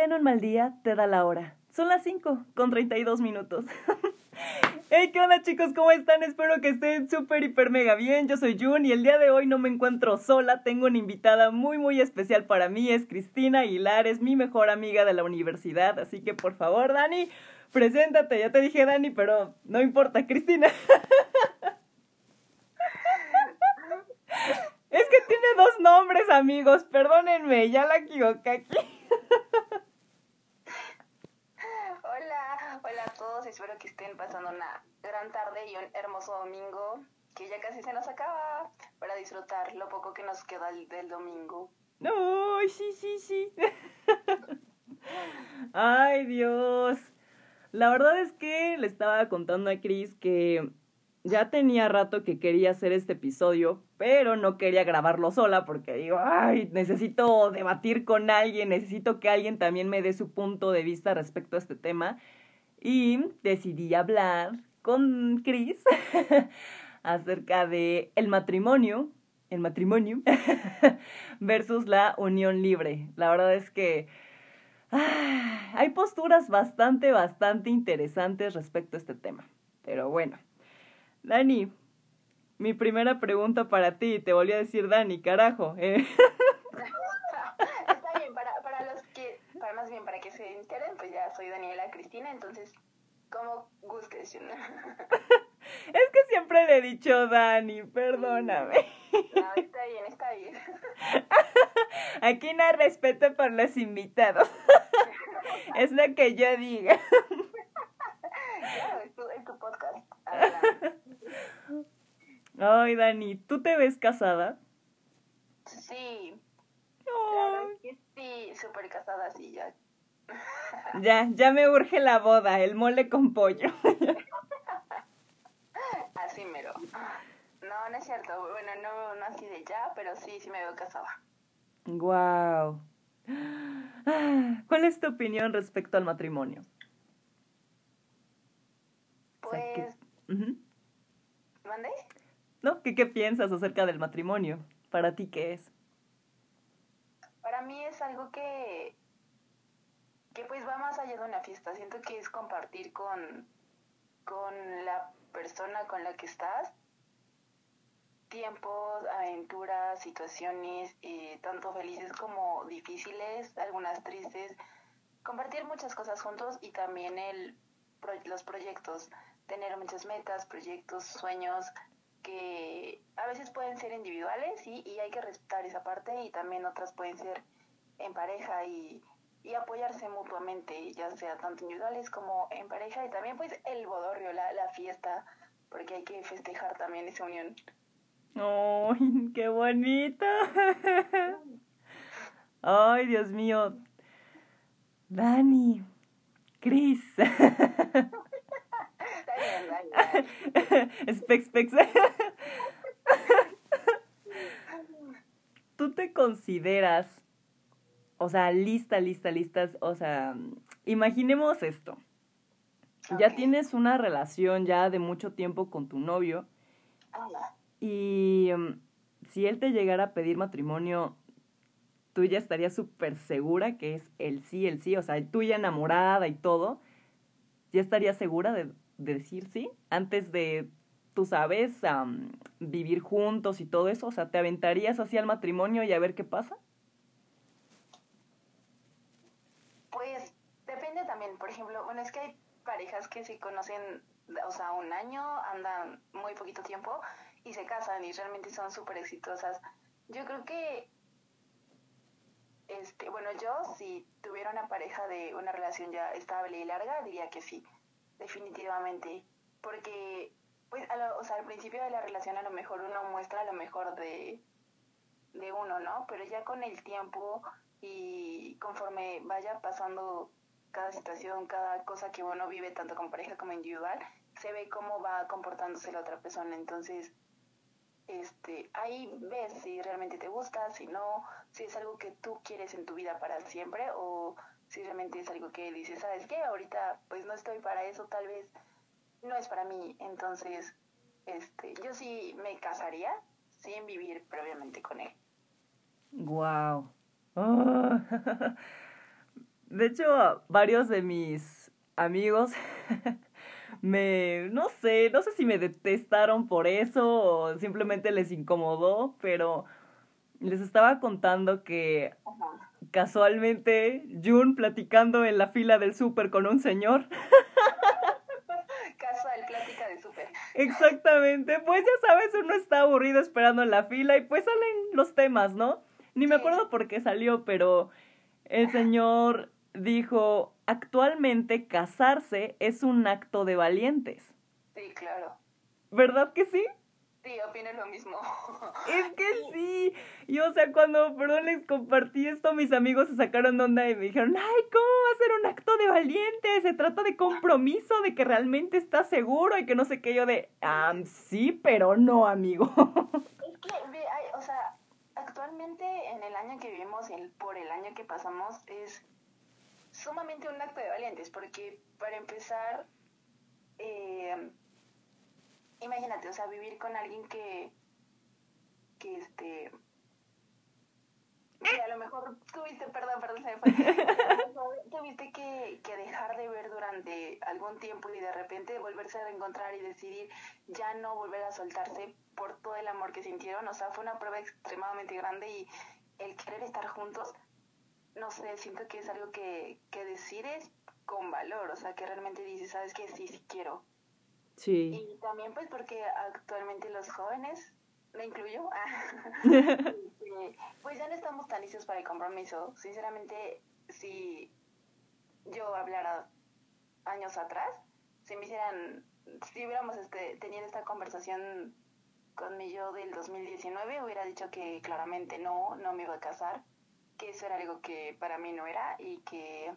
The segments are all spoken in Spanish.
esté en un mal día, te da la hora. Son las 5 con 32 minutos. Hey, ¿qué onda chicos? ¿Cómo están? Espero que estén súper, hiper, mega bien. Yo soy Jun y el día de hoy no me encuentro sola. Tengo una invitada muy, muy especial para mí. Es Cristina Aguilar, es mi mejor amiga de la universidad. Así que por favor, Dani, preséntate. Ya te dije Dani, pero no importa, Cristina. es que tiene dos nombres, amigos. Perdónenme, ya la equivoqué aquí. Hola a todos, espero que estén pasando una gran tarde y un hermoso domingo que ya casi se nos acaba para disfrutar lo poco que nos queda del domingo. No, sí, sí, sí. Ay, Dios. La verdad es que le estaba contando a Chris que ya tenía rato que quería hacer este episodio, pero no quería grabarlo sola porque digo, ay, necesito debatir con alguien, necesito que alguien también me dé su punto de vista respecto a este tema y decidí hablar con Chris acerca de el matrimonio, el matrimonio versus la unión libre. La verdad es que ah, hay posturas bastante, bastante interesantes respecto a este tema. Pero bueno, Dani, mi primera pregunta para ti, te volví a decir Dani, carajo. Eh. para más bien para que se enteren, pues ya soy Daniela Cristina, entonces, como gustes. es que siempre le he dicho Dani, perdóname. No, está bien, está bien. Aquí no hay respeto por los invitados. Es lo que yo diga. Claro, es tu, es tu podcast. Ay, Dani, ¿tú te ves casada? Sí. Claro que sí, súper casada, sí, ya. Ya, ya me urge la boda, el mole con pollo. Así mero. No, no es cierto. Bueno, no, no así de ya, pero sí, sí me veo casada. Wow. ¿Cuál es tu opinión respecto al matrimonio? Pues... ¿Mande? ¿No? ¿Qué, ¿Qué piensas acerca del matrimonio? ¿Para ti qué es? para mí es algo que, que pues va más allá de una fiesta. Siento que es compartir con, con la persona con la que estás tiempos, aventuras, situaciones, eh, tanto felices como difíciles, algunas tristes, compartir muchas cosas juntos y también el, los proyectos, tener muchas metas, proyectos, sueños, que a veces pueden ser individuales y, y hay que respetar esa parte y también otras pueden ser en pareja y, y apoyarse mutuamente, ya sea tanto individuales como en pareja y también pues el bodorrio, la, la fiesta, porque hay que festejar también esa unión. ¡Ay, qué bonito! ¡Ay, Dios mío! Dani, Cris. Specs, specs. ¿Tú te consideras, o sea, lista, lista, listas, o sea, imaginemos esto. Ya tienes una relación ya de mucho tiempo con tu novio y um, si él te llegara a pedir matrimonio, tú ya estarías súper segura que es el sí, el sí, o sea, tú ya enamorada y todo, ya estarías segura de de decir sí, antes de, tú sabes, vivir juntos y todo eso? O sea, ¿te aventarías así al matrimonio y a ver qué pasa? Pues depende también, por ejemplo, es que hay parejas que se conocen, o sea, un año, andan muy poquito tiempo y se casan y realmente son súper exitosas. Yo creo que, este, bueno, yo si tuviera una pareja de una relación ya estable y larga, diría que sí definitivamente, porque pues o sea, al principio de la relación a lo mejor uno muestra lo mejor de, de uno, ¿no? Pero ya con el tiempo y conforme vaya pasando cada situación, cada cosa que uno vive tanto con pareja como individual, se ve cómo va comportándose la otra persona. Entonces, este, ahí ves si realmente te gusta, si no, si es algo que tú quieres en tu vida para siempre o si realmente es algo que dices, ¿sabes qué? Ahorita pues no estoy para eso, tal vez no es para mí. Entonces, este, yo sí me casaría sin vivir previamente con él. Wow. De hecho, varios de mis amigos me, no sé, no sé si me detestaron por eso o simplemente les incomodó, pero les estaba contando que casualmente Jun platicando en la fila del súper con un señor. Casual, plática de súper. Exactamente, pues ya sabes, uno está aburrido esperando en la fila y pues salen los temas, ¿no? Ni me acuerdo por qué salió, pero el señor dijo, actualmente casarse es un acto de valientes. Sí, claro. ¿Verdad que sí? Sí, opino lo mismo. Es que sí. Y o sea, cuando, perdón, les compartí esto, mis amigos se sacaron de onda y me dijeron, ay, ¿cómo va a ser un acto de valiente? Se trata de compromiso, de que realmente estás seguro y que no sé qué. Yo de, ah, sí, pero no, amigo. Es que, o sea, actualmente en el año que vivimos y por el año que pasamos es sumamente un acto de valientes, porque para empezar, eh, imagínate, o sea, vivir con alguien que, que este, que a lo mejor tuviste, perdón, perdón, se me fue, tuviste que, que dejar de ver durante algún tiempo y de repente volverse a reencontrar y decidir ya no volver a soltarse por todo el amor que sintieron, o sea, fue una prueba extremadamente grande y el querer estar juntos, no sé, siento que es algo que, que decides con valor, o sea, que realmente dices, sabes que sí, sí quiero, Sí. Y también pues porque actualmente los jóvenes, me incluyo, este, pues ya no estamos tan listos para el compromiso. Sinceramente, si yo hablara años atrás, si me hicieran, si hubiéramos este, tenido esta conversación con mi yo del 2019, hubiera dicho que claramente no, no me iba a casar, que eso era algo que para mí no era y que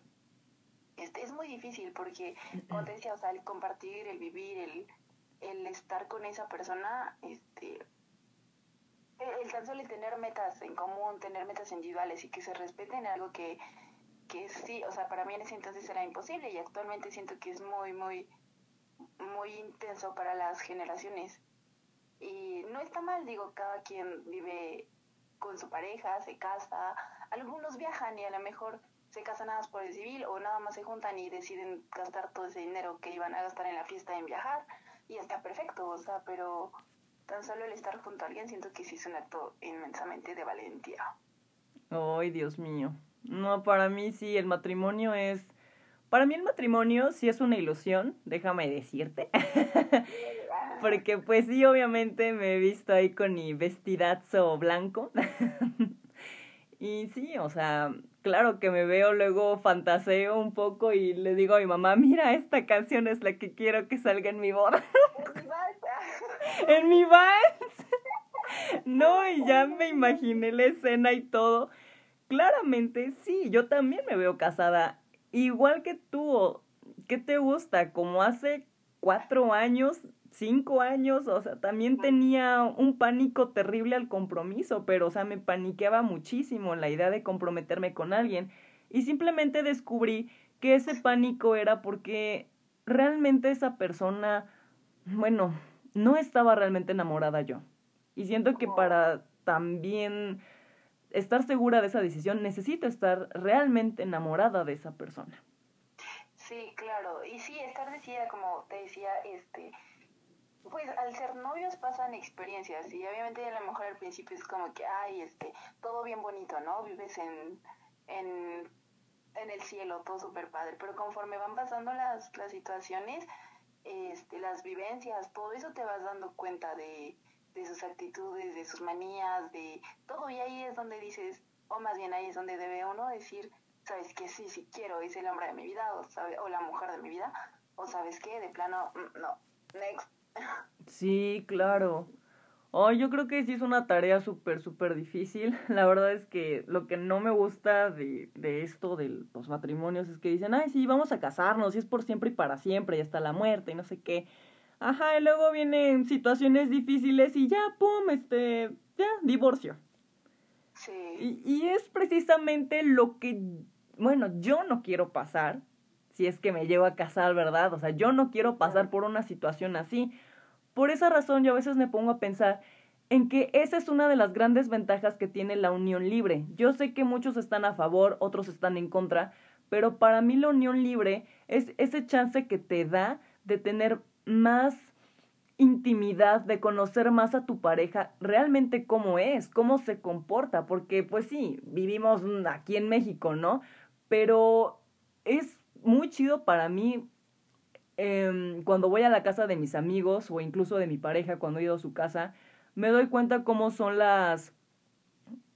este, es muy difícil porque, como te decía, o sea, el compartir, el vivir, el, el estar con esa persona, este, el, tan solo tener metas en común, tener metas individuales y que se respeten algo que, que sí, o sea, para mí en ese entonces era imposible y actualmente siento que es muy, muy, muy intenso para las generaciones. Y no está mal, digo, cada quien vive con su pareja, se casa, algunos viajan y a lo mejor se casan nada más por el civil o nada más se juntan y deciden gastar todo ese dinero que iban a gastar en la fiesta en viajar y está perfecto, o sea, pero tan solo el estar junto a alguien siento que sí es un acto inmensamente de valentía. Ay, Dios mío. No, para mí sí, el matrimonio es... Para mí el matrimonio sí es una ilusión, déjame decirte. Porque pues sí, obviamente me he visto ahí con mi vestidazo blanco. y sí, o sea, claro que me veo luego fantaseo un poco y le digo a mi mamá, mira, esta canción es la que quiero que salga en mi boda. en mi vals. no, y ya me imaginé la escena y todo. Claramente, sí, yo también me veo casada. Igual que tú, ¿qué te gusta? Como hace cuatro años cinco años, o sea, también tenía un pánico terrible al compromiso, pero, o sea, me paniqueaba muchísimo la idea de comprometerme con alguien y simplemente descubrí que ese pánico era porque realmente esa persona, bueno, no estaba realmente enamorada yo. Y siento que para también estar segura de esa decisión necesito estar realmente enamorada de esa persona. Sí, claro. Y sí, estar decidida, como te decía, este, pues al ser novios pasan experiencias y obviamente a lo mejor al principio es como que, ay, este, todo bien bonito, ¿no? Vives en, en, en el cielo, todo súper padre, pero conforme van pasando las, las situaciones, este, las vivencias, todo eso te vas dando cuenta de, de sus actitudes, de sus manías, de todo y ahí es donde dices, o más bien ahí es donde debe uno decir, sabes que sí, sí quiero, es el hombre de mi vida o, sabe, o la mujer de mi vida, o sabes que de plano, mm, no, next Sí, claro. Oh, yo creo que sí es una tarea súper, súper difícil. La verdad es que lo que no me gusta de, de esto, de los matrimonios, es que dicen, ay, sí, vamos a casarnos, y es por siempre y para siempre, y hasta la muerte, y no sé qué. Ajá, y luego vienen situaciones difíciles y ya, pum, este, ya, divorcio. Sí. Y, y es precisamente lo que, bueno, yo no quiero pasar, si es que me llevo a casar, ¿verdad? O sea, yo no quiero pasar por una situación así. Por esa razón yo a veces me pongo a pensar en que esa es una de las grandes ventajas que tiene la unión libre. Yo sé que muchos están a favor, otros están en contra, pero para mí la unión libre es ese chance que te da de tener más intimidad, de conocer más a tu pareja, realmente cómo es, cómo se comporta, porque pues sí, vivimos aquí en México, ¿no? Pero es muy chido para mí eh, cuando voy a la casa de mis amigos o incluso de mi pareja, cuando he ido a su casa, me doy cuenta cómo son las,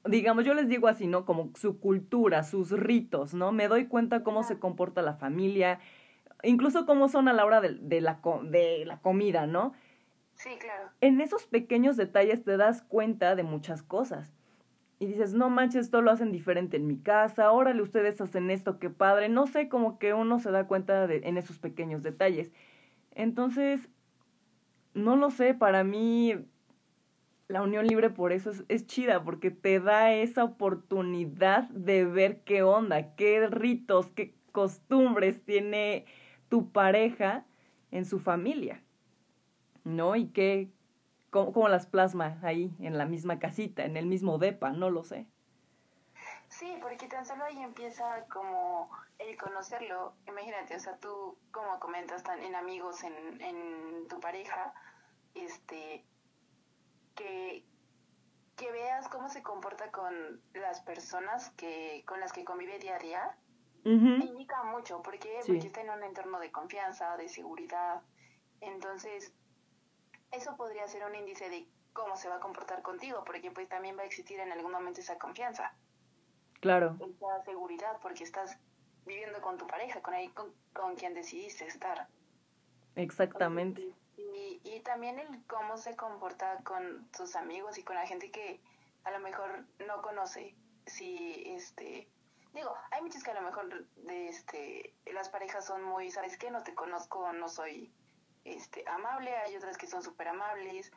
digamos, yo les digo así, ¿no? Como su cultura, sus ritos, ¿no? Me doy cuenta cómo se comporta la familia, incluso cómo son a la hora de, de, la, de la comida, ¿no? Sí, claro. En esos pequeños detalles te das cuenta de muchas cosas. Y dices, no manches, esto lo hacen diferente en mi casa, órale, ustedes hacen esto, qué padre. No sé, como que uno se da cuenta de, en esos pequeños detalles. Entonces, no lo sé, para mí la unión libre por eso es, es, chida, porque te da esa oportunidad de ver qué onda, qué ritos, qué costumbres tiene tu pareja en su familia. ¿no? Y qué, cómo, cómo, las plasma ahí en la misma casita, en el mismo depa, no lo sé. Sí, porque tan solo ahí empieza como el conocerlo. Imagínate, o sea, tú, como comentas, tan en amigos, en, en tu pareja, este, que, que veas cómo se comporta con las personas que con las que convive día a día, uh -huh. indica mucho, porque, sí. porque está en un entorno de confianza, de seguridad. Entonces, eso podría ser un índice de cómo se va a comportar contigo, porque pues también va a existir en algún momento esa confianza. Claro. Esa seguridad, porque estás viviendo con tu pareja, con, ahí, con, con quien decidiste estar. Exactamente. Y, y también el cómo se comporta con sus amigos y con la gente que a lo mejor no conoce. Si, este, digo, hay muchos que a lo mejor de este, las parejas son muy, ¿sabes qué? No te conozco, no soy este, amable, hay otras que son súper amables.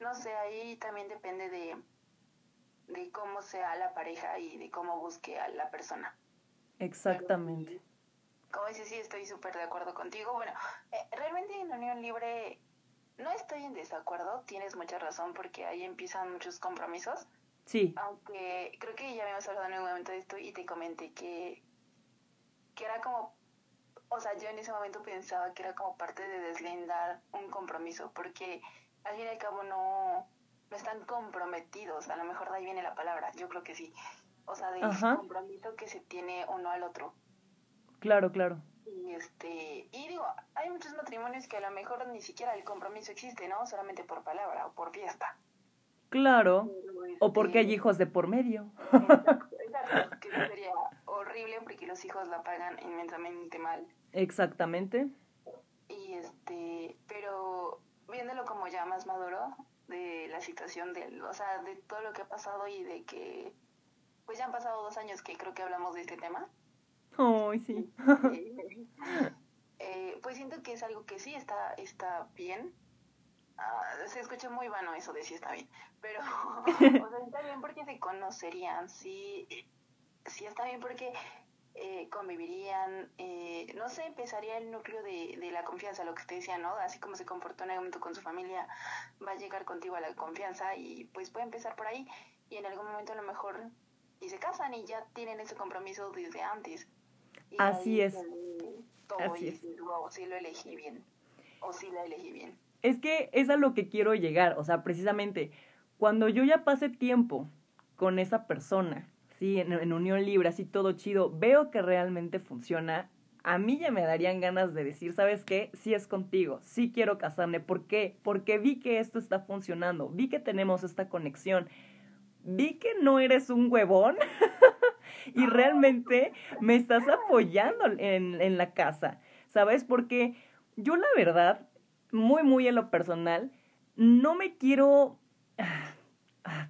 No sé, ahí también depende de, de cómo sea la pareja y de cómo busque a la persona. Exactamente. Como dices, sí, estoy súper de acuerdo contigo. Bueno, eh, realmente en Unión Libre no estoy en desacuerdo, tienes mucha razón porque ahí empiezan muchos compromisos. Sí. Aunque creo que ya habíamos hablado en algún momento de esto y te comenté que, que era como o sea, yo en ese momento pensaba que era como parte de deslindar un compromiso, porque al fin y al cabo no, no están comprometidos, a lo mejor de ahí viene la palabra, yo creo que sí, o sea, del compromiso que se tiene uno al otro. Claro, claro. Y este, y digo, hay muchos matrimonios que a lo mejor ni siquiera el compromiso existe, ¿no? Solamente por palabra o por fiesta. Claro, Pero, este, o porque hay hijos de por medio. Exacto, exacto, que sería horrible porque los hijos la pagan inmensamente mal. Exactamente. Y este, pero viéndolo como ya más maduro de la situación del, o sea, de todo lo que ha pasado y de que pues ya han pasado dos años que creo que hablamos de este tema. Oh, sí. eh, pues siento que es algo que sí está, está bien. Uh, se escucha muy vano eso de sí está bien, pero o sea, está bien porque se conocerían, sí, sí está bien porque eh, convivirían, eh, no sé, empezaría el núcleo de, de, la confianza, lo que usted decía, ¿no? Así como se comportó en algún momento con su familia, va a llegar contigo a la confianza y pues puede empezar por ahí y en algún momento a lo mejor y se casan y ya tienen ese compromiso desde antes. Y Así es. Todo Así y es. Decir, wow, sí lo elegí bien o sí la elegí bien. Es que es a lo que quiero llegar, o sea, precisamente cuando yo ya pase tiempo con esa persona, sí, en, en, unión libre, así todo chido, veo que realmente funciona, a mí ya me darían ganas de decir, ¿sabes qué? Sí es contigo, sí quiero casarme. ¿Por qué? Porque vi que esto está funcionando, vi que tenemos esta conexión, vi que no eres un huevón y realmente me estás apoyando en, en la casa, ¿sabes? Porque yo la verdad, muy, muy en lo personal, no me quiero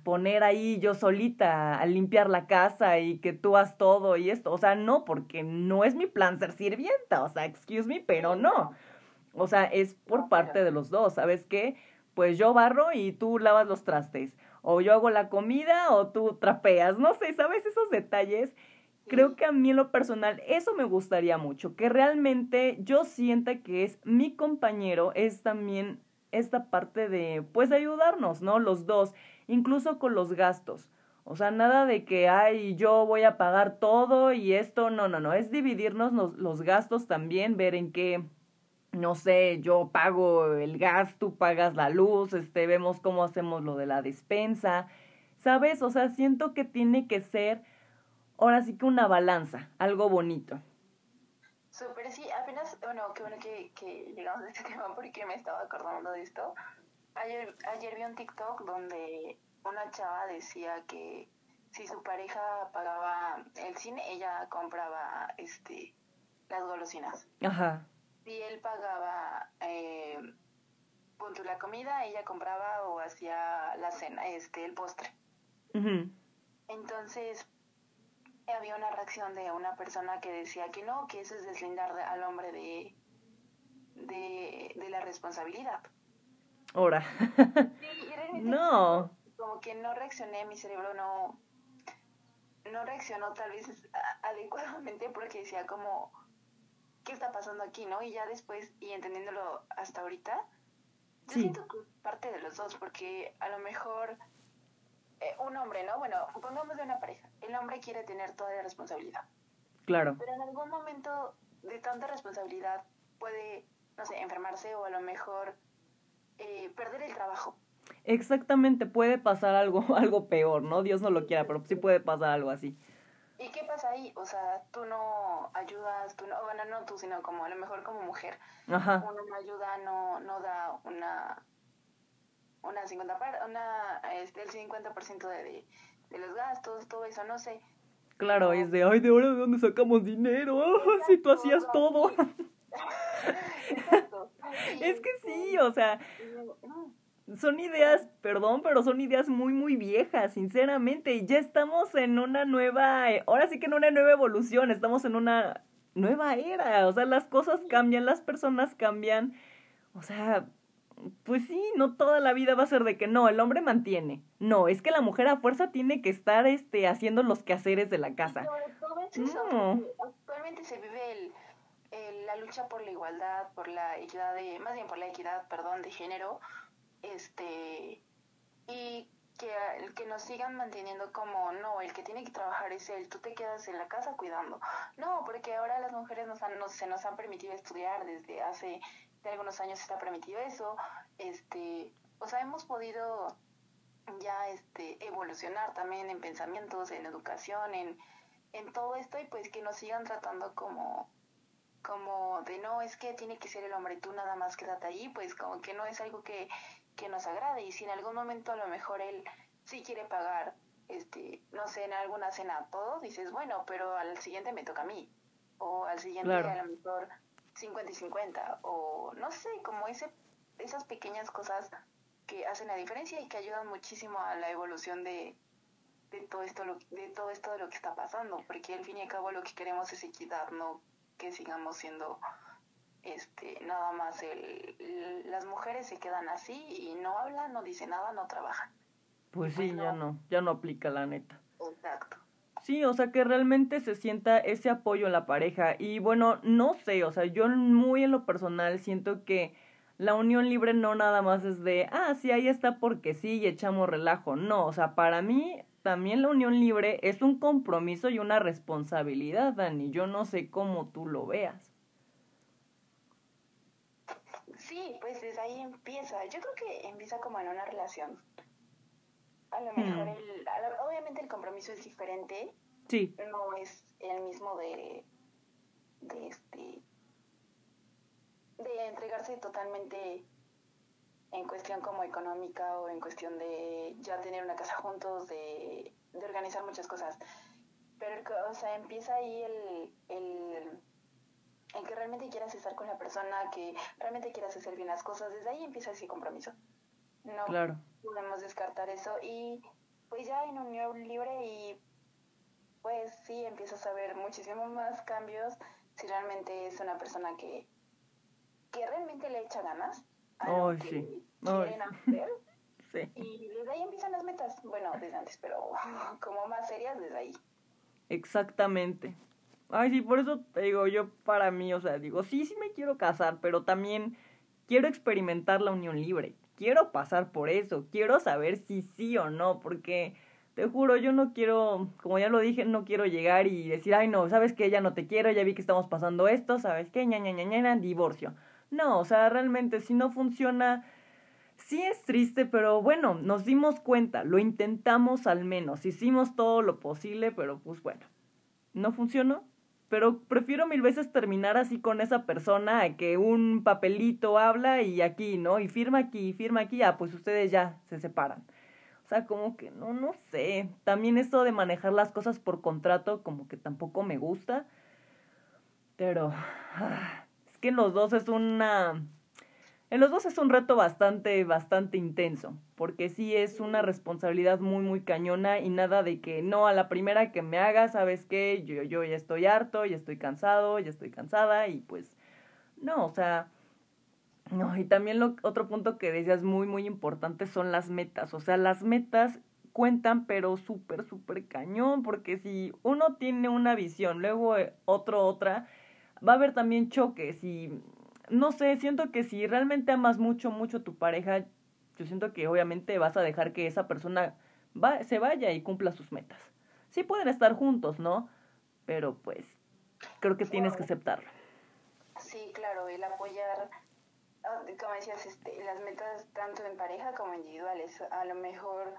poner ahí yo solita a limpiar la casa y que tú hagas todo y esto. O sea, no, porque no es mi plan ser sirvienta. O sea, excuse me, pero no. O sea, es por parte de los dos. ¿Sabes qué? Pues yo barro y tú lavas los trastes. O yo hago la comida o tú trapeas. No sé, ¿sabes? Esos detalles. Creo que a mí en lo personal eso me gustaría mucho. Que realmente yo sienta que es mi compañero, es también esta parte de, pues, ayudarnos, ¿no? Los dos incluso con los gastos. O sea, nada de que, ay, yo voy a pagar todo y esto, no, no, no, es dividirnos los, los gastos también, ver en qué, no sé, yo pago el gas, tú pagas la luz, este, vemos cómo hacemos lo de la despensa, ¿sabes? O sea, siento que tiene que ser, ahora sí que una balanza, algo bonito. Súper, sí, apenas, bueno, qué bueno que, que llegamos a este tema porque me estaba acordando de esto. Ayer, ayer vi un TikTok donde una chava decía que si su pareja pagaba el cine, ella compraba este las golosinas. Ajá. Si él pagaba eh, la comida, ella compraba o hacía la cena, este, el postre. Entonces, había una reacción de una persona que decía que no, que eso es deslindar al hombre de, de, la responsabilidad. Ahora. no. Como que no reaccioné, mi cerebro no, no reaccionó tal vez adecuadamente porque decía como, ¿qué está pasando aquí, no? Y ya después, y entendiéndolo hasta ahorita, yo siento que parte de los dos, porque a lo mejor eh, un hombre, ¿no? Bueno, pongamos de una pareja. El hombre quiere tener toda la responsabilidad. Claro. Pero en algún momento de tanta responsabilidad puede, no sé, enfermarse o a lo mejor eh, perder el trabajo. Exactamente, puede pasar algo, algo peor, ¿no? Dios no lo quiera, pero sí puede pasar algo así. ¿Y qué pasa ahí? O sea, tú no ayudas, tú no, bueno, no tú, sino como a lo mejor como mujer. Ajá. Uno no ayuda, no, no da una una 50 una, este, el 50% de, de, los gastos, todo eso, no sé. Claro, es de, ay, ¿de ahora de dónde sacamos dinero? si tú hacías todo. es que sí, o sea, son ideas, perdón, pero son ideas muy, muy viejas, sinceramente. Y ya estamos en una nueva, eh, ahora sí que en una nueva evolución, estamos en una nueva era. O sea, las cosas cambian, las personas cambian. O sea, pues sí, no toda la vida va a ser de que no, el hombre mantiene. No, es que la mujer a fuerza tiene que estar este, haciendo los quehaceres de la casa. Actualmente se vive el, la lucha por la igualdad, por la equidad de, más bien por la equidad, perdón, de género, este, y que, que nos sigan manteniendo como, no, el que tiene que trabajar es él, tú te quedas en la casa cuidando. No, porque ahora las mujeres nos han, se nos han permitido estudiar desde hace de algunos años está permitido eso, este, o sea, hemos podido ya este evolucionar también en pensamientos, en educación, en, en todo esto y pues que nos sigan tratando como como de no es que tiene que ser el hombre tú nada más quédate ahí pues como que no es algo que, que nos agrade y si en algún momento a lo mejor él sí quiere pagar este no sé en alguna cena todo dices bueno pero al siguiente me toca a mí o al siguiente a lo mejor 50 y 50 o no sé, como ese, esas pequeñas cosas que hacen la diferencia y que ayudan muchísimo a la evolución de, de todo esto de todo esto de lo que está pasando, porque al fin y al cabo lo que queremos es equidad, no que sigamos siendo este nada más el, las mujeres se quedan así y no hablan, no dicen nada, no trabajan. Pues sí, ya no, ya no aplica la neta. Exacto. Sí, o sea, que realmente se sienta ese apoyo en la pareja. Y bueno, no sé, o sea, yo muy en lo personal siento que la unión libre no nada más es de, ah, sí, ahí está porque sí y echamos relajo. No, o sea, para mí también la unión libre es un compromiso y una responsabilidad, Dani. Yo no sé cómo tú lo veas. Sí, pues desde ahí empieza. Yo creo que empieza como en una relación a lo mejor mm. el, obviamente el compromiso es diferente. Sí. No es el mismo de, de este, de entregarse totalmente en cuestión como económica o en cuestión de ya tener una casa juntos, de, de organizar muchas cosas. Pero, o sea, empieza ahí el, el, en que realmente quieras estar con la persona, que realmente quieras hacer bien las cosas, desde ahí empieza ese compromiso. No claro. Podemos descartar eso y pues ya en unión libre y pues sí empiezas a ver muchísimos más cambios si realmente es una persona que, que realmente le echa ganas a lo que sí. quieren hacer. sí. Y desde ahí empiezan las metas, bueno, desde antes, pero como más serias desde ahí. Exactamente. Ay, sí, por eso te digo, yo para mí, o sea, digo, sí, sí me quiero casar, pero también quiero experimentar la unión libre quiero pasar por eso, quiero saber si sí o no, porque te juro, yo no quiero, como ya lo dije, no quiero llegar y decir, ay no, sabes que ya no te quiero, ya vi que estamos pasando esto, sabes qué, ña, ña, ña, ña, divorcio. No, o sea, realmente si no funciona, sí es triste, pero bueno, nos dimos cuenta, lo intentamos al menos, hicimos todo lo posible, pero pues bueno, no funcionó. Pero prefiero mil veces terminar así con esa persona a que un papelito habla y aquí, ¿no? Y firma aquí, firma aquí, ah, pues ustedes ya se separan. O sea, como que no, no sé. También esto de manejar las cosas por contrato, como que tampoco me gusta. Pero ah, es que en los dos es una en los dos es un reto bastante, bastante intenso, porque sí es una responsabilidad muy, muy cañona y nada de que no, a la primera que me haga, ¿sabes qué? Yo, yo ya estoy harto, ya estoy cansado, ya estoy cansada y pues no, o sea, no, y también lo, otro punto que decías muy, muy importante son las metas, o sea, las metas cuentan, pero súper, súper cañón, porque si uno tiene una visión, luego eh, otro otra, va a haber también choques y no sé, siento que si realmente amas mucho, mucho a tu pareja, yo siento que obviamente vas a dejar que esa persona va, se vaya y cumpla sus metas. Sí pueden estar juntos, ¿no? Pero pues creo que tienes que aceptarlo. Sí, claro, el apoyar, ah, como decías, este, las metas tanto en pareja como individuales. A lo mejor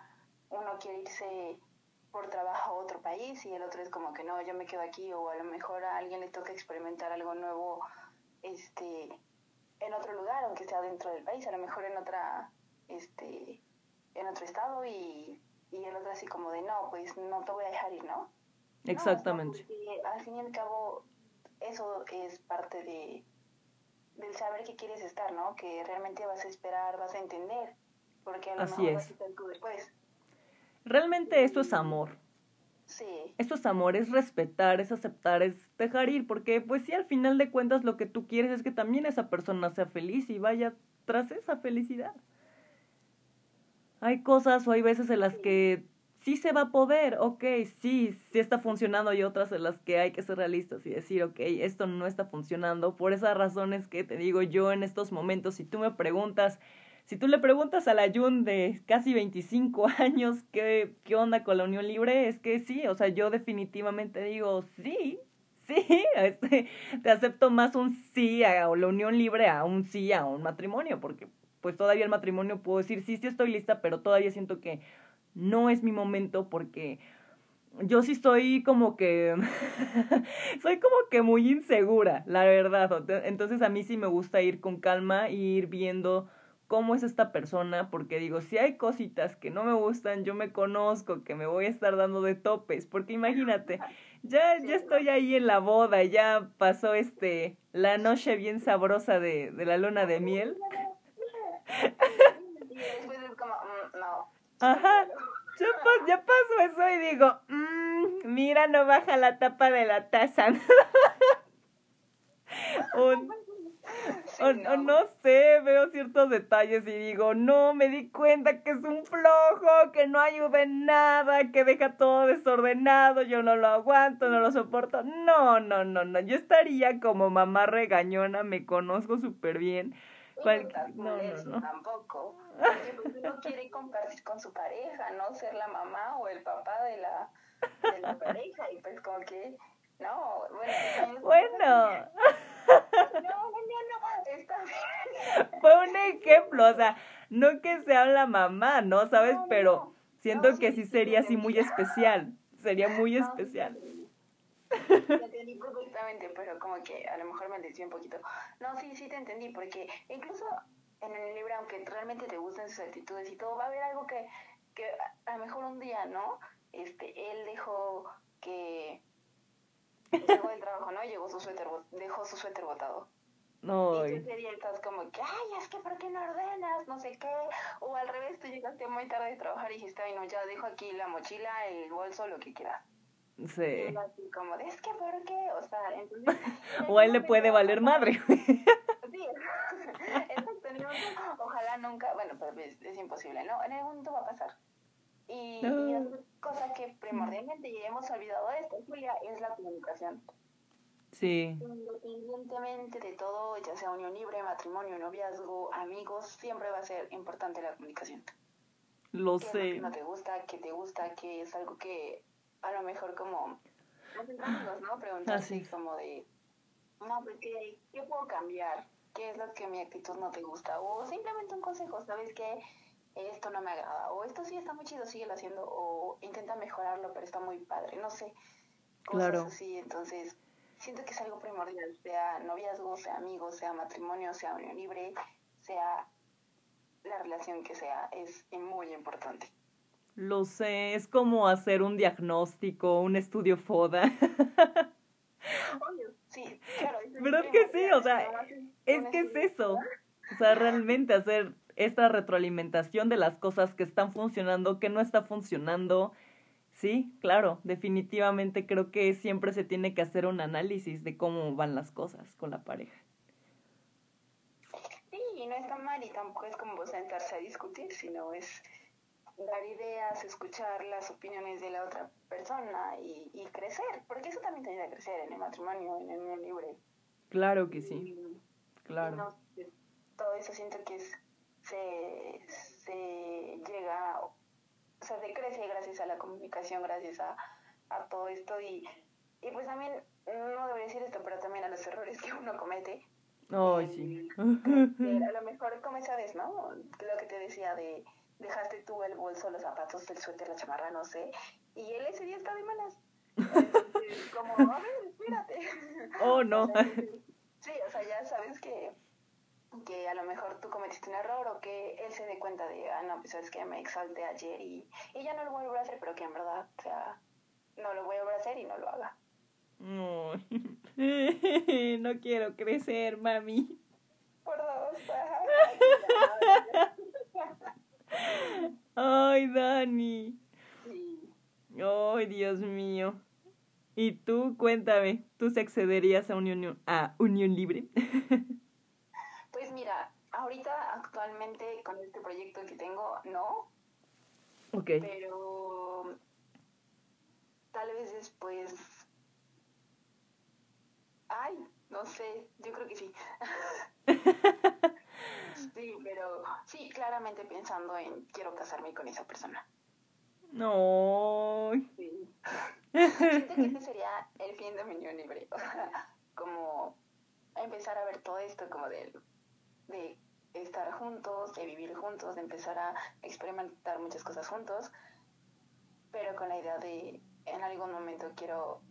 uno quiere irse por trabajo a otro país y el otro es como que no, yo me quedo aquí o a lo mejor a alguien le toca experimentar algo nuevo este, en otro lugar, aunque sea dentro del país, a lo mejor en otra, este, en otro estado y, y el otro así como de no, pues no te voy a dejar ir, ¿no? Exactamente. al fin y al cabo, eso es parte de del saber que quieres estar, ¿no? Que realmente vas a esperar, vas a entender, porque a lo así mejor es. vas a estar tú después. Realmente eso es amor. Sí. Eso es amor, es respetar, es aceptar, es dejar ir, porque pues sí, al final de cuentas lo que tú quieres es que también esa persona sea feliz y vaya tras esa felicidad. Hay cosas o hay veces en las que sí se va a poder, ok, sí, sí está funcionando y otras en las que hay que ser realistas y decir, ok, esto no está funcionando. Por esas razones que te digo yo en estos momentos, si tú me preguntas, si tú le preguntas a la Jun de casi 25 años qué, qué onda con la unión libre, es que sí, o sea, yo definitivamente digo sí, sí, este, te acepto más un sí a la unión libre a un sí a un matrimonio, porque pues todavía el matrimonio puedo decir sí, sí estoy lista, pero todavía siento que no es mi momento porque yo sí soy como que soy como que muy insegura, la verdad. Entonces a mí sí me gusta ir con calma, ir viendo cómo es esta persona, porque digo, si hay cositas que no me gustan, yo me conozco, que me voy a estar dando de topes, porque imagínate, ya, ya estoy ahí en la boda, ya pasó este, la noche bien sabrosa de, de la luna de miel. Y después es como, mm, no. Ajá, ya, pas, ya pasó eso y digo, mmm, mira, no baja la tapa de la taza. Un, o, no. sé, veo ciertos detalles y digo, no, me di cuenta que es un flojo, que no ayuda en nada, que deja todo desordenado, yo no lo aguanto, no lo soporto. No, no, no, no, yo estaría como mamá regañona, me conozco súper bien. no, no, no. Tampoco. Porque pues uno quiere compartir con su pareja, no ser la mamá o el papá de la, de la pareja. Y pues como que, no, bueno. Bueno. No, no, no, está bien. Fue un ejemplo, o sea, no que sea la mamá, ¿no? ¿Sabes? Pero siento que sí sería así muy especial. Sería muy especial. Te entendí perfectamente, pero como que a lo mejor me desvié un poquito. No, sí, sí te entendí, porque incluso en el libro, aunque realmente te gusten sus actitudes y todo, va a haber algo que, que a lo mejor un día, ¿no? Este, él dejó que llegó del trabajo, ¿no? Llegó su suéter, dejó su suéter botado. No. Y tú ese día estás como que, ay, es que ¿por qué no ordenas? No sé qué. O al revés, tú llegaste muy tarde de trabajar y dijiste, ay, no, ya dejo aquí la mochila, el bolso, lo que quieras. Sí. Y así como, es que ¿por qué? O sea, entonces... o a él le puede valer madre. sí, exacto. Ojalá nunca, bueno, pero es, es imposible, ¿no? En algún momento va a pasar. Y, y otra cosa que primordialmente ya hemos olvidado de esta Julia, es la comunicación. Sí. Independientemente de todo, ya sea unión libre, matrimonio, noviazgo, amigos, siempre va a ser importante la comunicación. Lo sé. que no te gusta, qué te gusta, qué es algo que a lo mejor como amigos, ¿no? Así es. como de, no, pues ¿qué, ¿qué puedo cambiar? ¿Qué es lo que mi actitud no te gusta? O simplemente un consejo, ¿sabes qué? Esto no me agrada, o esto sí está muy chido, síguelo haciendo, o intenta mejorarlo, pero está muy padre, no sé. Cosas Claro. así, entonces siento que es algo primordial, sea noviazgo, sea amigos, sea matrimonio, sea unión libre, sea la relación que sea, es muy importante. Lo sé, es como hacer un diagnóstico, un estudio FODA. Obvio, sí, claro. ¿Verdad que sí? O sea, es que es eso. O sea, realmente hacer esta retroalimentación de las cosas que están funcionando, que no está funcionando. Sí, claro, definitivamente creo que siempre se tiene que hacer un análisis de cómo van las cosas con la pareja. Sí, y no está mal y tampoco es como sentarse a discutir, sino es dar ideas, escuchar las opiniones de la otra persona y, y crecer, porque eso también te ayuda a crecer en el matrimonio, en el unión libre. Claro que sí, Y- y claro. no, todo eso siento que es, se, se llega, o sea, se crece gracias a la comunicación, gracias a, a todo esto y, y pues también, no debería decir esto, pero también a los errores que uno comete. Ay, sí. Que a lo mejor, como sabes, ¿no? Lo que te decía de dejaste tú el bolso, los zapatos, el suéter, la chamarra, no sé, y él ese día está de malas. Entonces, como, a ver, espérate. Oh, no. Sí, o sea, ya sabes que, que a lo mejor tú cometiste un error o que él se dé cuenta de, ah, no, pues sabes que me exalté ayer y, y ya no lo voy a hacer, pero que en verdad, o sea, no lo voy a volver a hacer y no lo haga. No. No quiero crecer, mami. Por dos. Ay, Dani. Sí. Ay, Dios mío. Y tú, cuéntame, ¿tú se accederías a unión, a unión libre? Pues mira, ahorita actualmente con este proyecto que tengo, no, ok. pero tal vez después... Ay, no sé, yo creo que sí. sí, pero sí, claramente pensando en quiero casarme con esa persona. No. Sí. Siento que este sería el fin de mi libre. O sea, como empezar a ver todo esto como de, de estar juntos, de vivir juntos, de empezar a experimentar muchas cosas juntos, pero con la idea de en algún momento quiero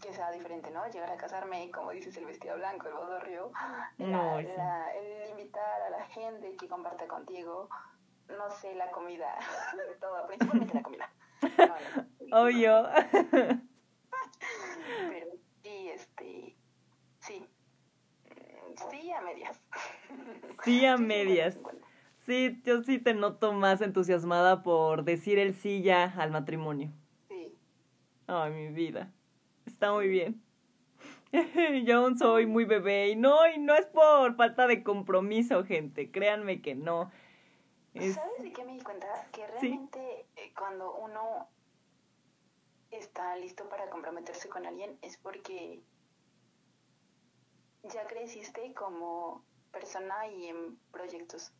que sea diferente, ¿no? Llegar a casarme y como dices el vestido blanco, el bodorrio, No, la- sí. la- el invitar a la gente que comparte contigo, no sé, la comida, todo, principalmente la comida. No, no. Obvio. Pero sí, este, sí, Mm, sí a medias. Sí a medias. 50-50. Sí, yo sí te noto más entusiasmada por decir el sí ya al matrimonio. Sí, Ay, mi vida. Está muy bien. Yo aún soy muy bebé y no, y no es por falta de compromiso, gente. Créanme que no. Es... ¿Sabes de qué me di cuenta? Que realmente eh, cuando uno está listo para comprometerse con alguien es porque ya creciste como persona y en proyectos.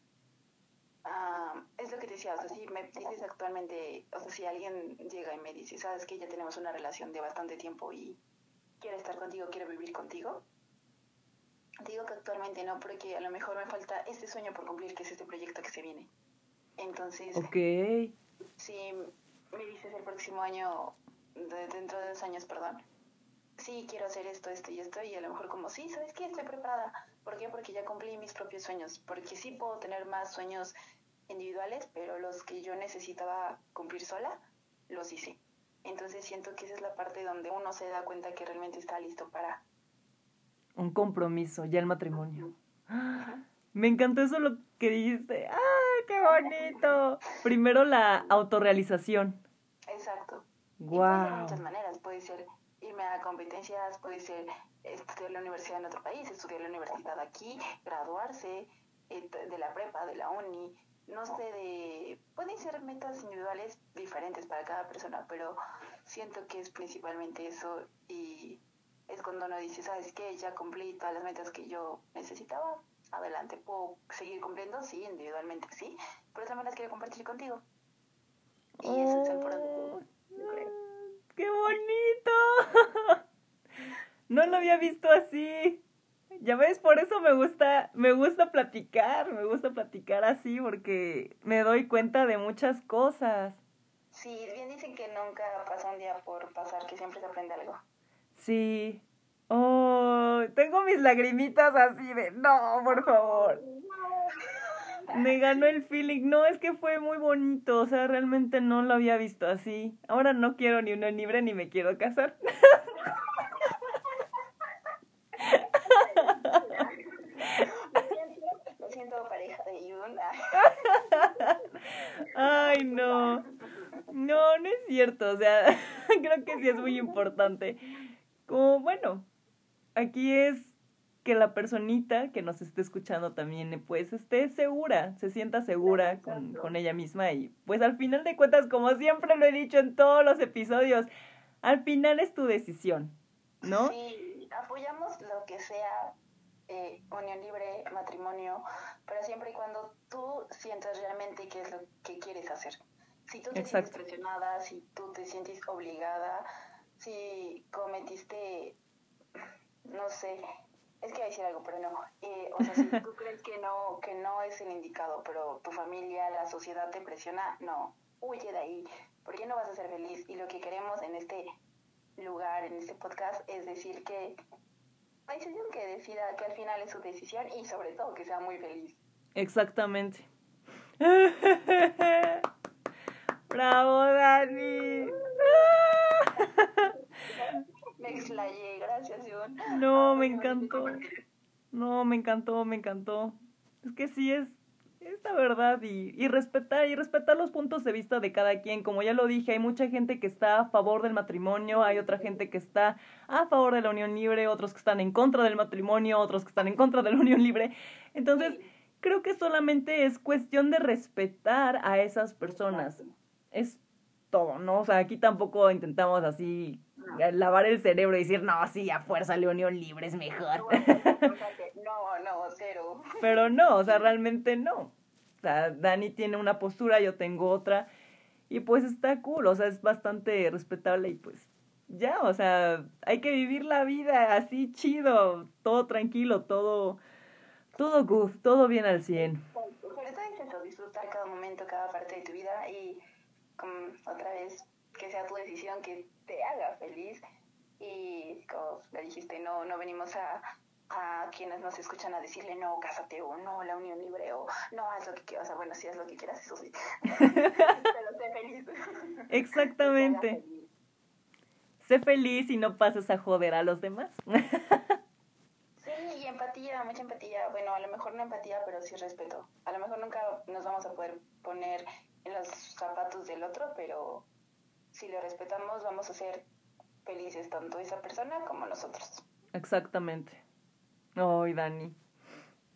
Ah, es lo que te decía, o sea, si me dices actualmente, o sea, si alguien llega y me dice, sabes que ya tenemos una relación de bastante tiempo y quiere estar contigo, quiere vivir contigo, digo que actualmente no, porque a lo mejor me falta este sueño por cumplir, que es este proyecto que se viene. Entonces, Ok. si me dices el próximo año, de- dentro de dos años, perdón, sí, quiero hacer esto, esto y esto, y a lo mejor como, sí, ¿sabes qué? Estoy preparada. ¿Por qué? Porque ya cumplí mis propios sueños, porque sí puedo tener más sueños individuales, pero los que yo necesitaba cumplir sola, los hice. Entonces siento que esa es la parte donde uno se da cuenta que realmente está listo para... Un compromiso, ya el matrimonio. Me encantó eso lo que dijiste. ¡Ay, qué bonito! Primero la autorrealización. Exacto. Y puede ser de muchas maneras. Puede ser irme a competencias, puede ser estudiar la universidad en otro país, estudiar la universidad aquí, graduarse eh, de la prepa, de la uni, no sé, de... Pueden ser metas individuales diferentes para cada persona, pero siento que es principalmente eso y es cuando uno dice, ¿sabes qué? Ya cumplí todas las metas que yo necesitaba, adelante, ¿puedo seguir cumpliendo? Sí, individualmente sí, por eso me las quiero compartir contigo. Y eso es el Oh, ¡Qué bonito! No lo había visto así. Ya ves, por eso me gusta, me gusta platicar, me gusta platicar así porque me doy cuenta de muchas cosas. Sí, bien dicen que nunca pasa un día por pasar, que siempre se aprende algo. Sí. Oh, tengo mis lagrimitas así de, no, por favor. Me ganó el feeling. No, es que fue muy bonito. O sea, realmente no lo había visto así. Ahora no quiero ni una libre ni me quiero casar. Me siento pareja de Yuna. Ay, no. No, no es cierto. O sea, creo que sí es muy importante. Como, bueno, aquí es que la personita que nos esté escuchando también, pues, esté segura, se sienta segura con, con ella misma. Y, pues, al final de cuentas, como siempre lo he dicho en todos los episodios, al final es tu decisión, ¿no? Sí, apoyamos lo que sea eh, unión libre, matrimonio, pero siempre y cuando tú sientas realmente qué es lo que quieres hacer. Si tú te Exacto. sientes presionada, si tú te sientes obligada, si cometiste, no sé, es que iba a decir algo, pero no. Eh, o sea, si tú crees que no, que no es el indicado, pero tu familia, la sociedad te presiona, no, huye de ahí, porque no vas a ser feliz. Y lo que queremos en este lugar, en este podcast, es decir que la decisión que decida, que al final es su decisión y sobre todo que sea muy feliz. Exactamente. Bravo, Dani. Me explayé, gracias, Ivonne. No, me encantó. No, me encantó, me encantó. Es que sí es, es la verdad y, y respetar y respetar los puntos de vista de cada quien. Como ya lo dije, hay mucha gente que está a favor del matrimonio, hay otra gente que está a favor de la unión libre, otros que están en contra del matrimonio, otros que están en contra de la unión libre. Entonces, creo que solamente es cuestión de respetar a esas personas. Es todo, ¿no? O sea, aquí tampoco intentamos así lavar el cerebro y decir, no, sí, a fuerza la unión libre es mejor. No, no, cero. Pero no, o sea, realmente no. O sea, Dani tiene una postura, yo tengo otra. Y pues está cool, o sea, es bastante respetable y pues ya, o sea, hay que vivir la vida así chido, todo tranquilo, todo, todo good, todo bien al 100. Sobre todo eso, disfrutar cada momento, cada parte de tu vida y como otra vez que sea tu decisión que te haga feliz y como le dijiste, no, no venimos a, a quienes nos escuchan a decirle no, cásate o no, la unión libre o no, haz lo que quieras, o sea, bueno, si haz lo que quieras, eso sí, pero sé feliz. Exactamente. Sé feliz y no pases a joder a los demás. Sí, y empatía, mucha empatía. Bueno, a lo mejor no empatía, pero sí respeto. A lo mejor nunca nos vamos a poder poner los zapatos del otro, pero si lo respetamos vamos a ser felices tanto esa persona como nosotros. Exactamente. Ay, Dani.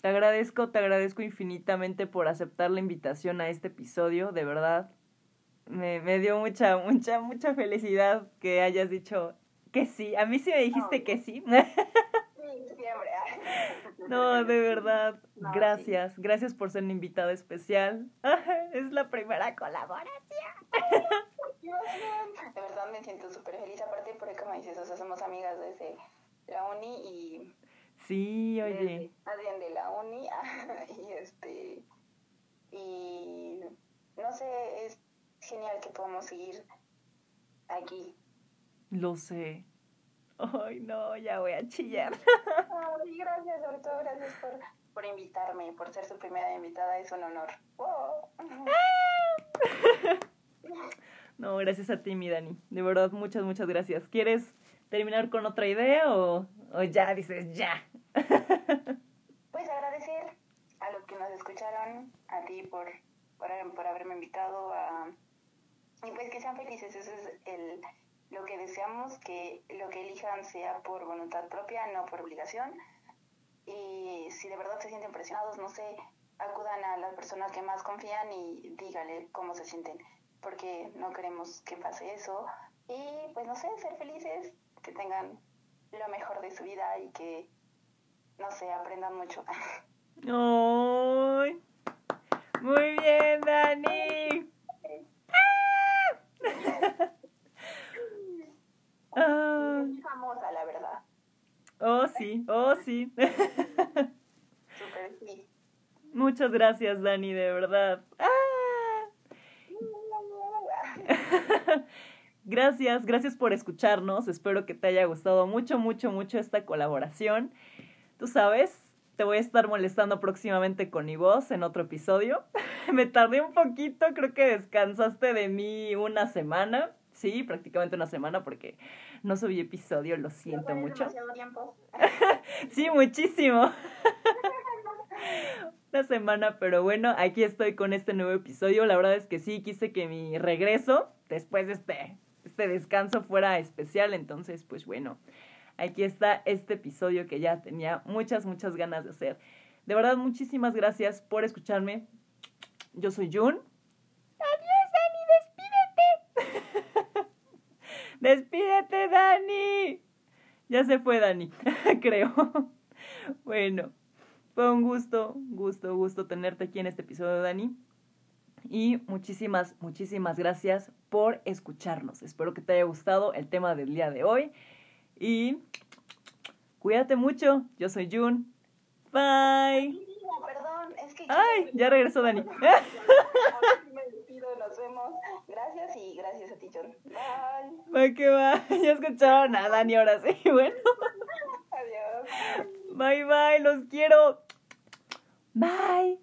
Te agradezco, te agradezco infinitamente por aceptar la invitación a este episodio, de verdad. Me, me dio mucha, mucha, mucha felicidad que hayas dicho que sí. A mí sí me dijiste No. que sí. No, de verdad. No, Gracias, gracias por ser una invitada especial. Es la primera colaboración. De verdad me siento súper feliz, aparte porque como dices, o sea, somos amigas desde la uni y Sí, oye. desde Adrián de la uni y este y no sé, es genial que podamos seguir aquí. Lo sé. Ay, no, ya voy a chillar. Ay, gracias, sobre todo gracias por, por invitarme, por ser su primera invitada, es un honor. Wow. No, gracias a ti, mi Dani. De verdad, muchas, muchas gracias. ¿Quieres terminar con otra idea o, o ya dices ya? Pues agradecer a los que nos escucharon, a ti por, por, por haberme invitado a... Y pues que sean felices, eso es el, lo que deseamos, que lo que elijan sea por voluntad propia, no por obligación. Y si de verdad se sienten presionados, no sé, acudan a las personas que más confían y díganle cómo se sienten, porque no queremos que pase eso. Y pues no sé, ser felices, que tengan lo mejor de su vida y que, no sé, aprendan mucho. Ay, Muy bien, Dani. Ah. Muy famosa, la verdad. Oh, sí, oh, sí. Super sí. Muchas gracias, Dani, de verdad. ¡Ah! gracias, gracias por escucharnos. Espero que te haya gustado mucho, mucho, mucho esta colaboración. Tú sabes, te voy a estar molestando próximamente con mi voz en otro episodio. Me tardé un poquito, creo que descansaste de mí una semana. Sí, prácticamente una semana porque no subí episodio, lo siento mucho. Tiempo? sí, muchísimo. una semana, pero bueno, aquí estoy con este nuevo episodio. La verdad es que sí, quise que mi regreso, después de este, este descanso, fuera especial. Entonces, pues bueno, aquí está este episodio que ya tenía muchas, muchas ganas de hacer. De verdad, muchísimas gracias por escucharme. Yo soy Jun. Despídete, Dani. Ya se fue, Dani, creo. bueno, fue un gusto, gusto, gusto tenerte aquí en este episodio, Dani. Y muchísimas, muchísimas gracias por escucharnos. Espero que te haya gustado el tema del día de hoy. Y cuídate mucho. Yo soy Jun. Bye. Perdón, es que... Ay, ya regresó Dani. nos vemos. Gracias y gracias a ti, Jun. Bye. Va que va. Ya escucharon a Dani ahora sí. Bueno. Adiós. Bye, bye. Los quiero. Bye.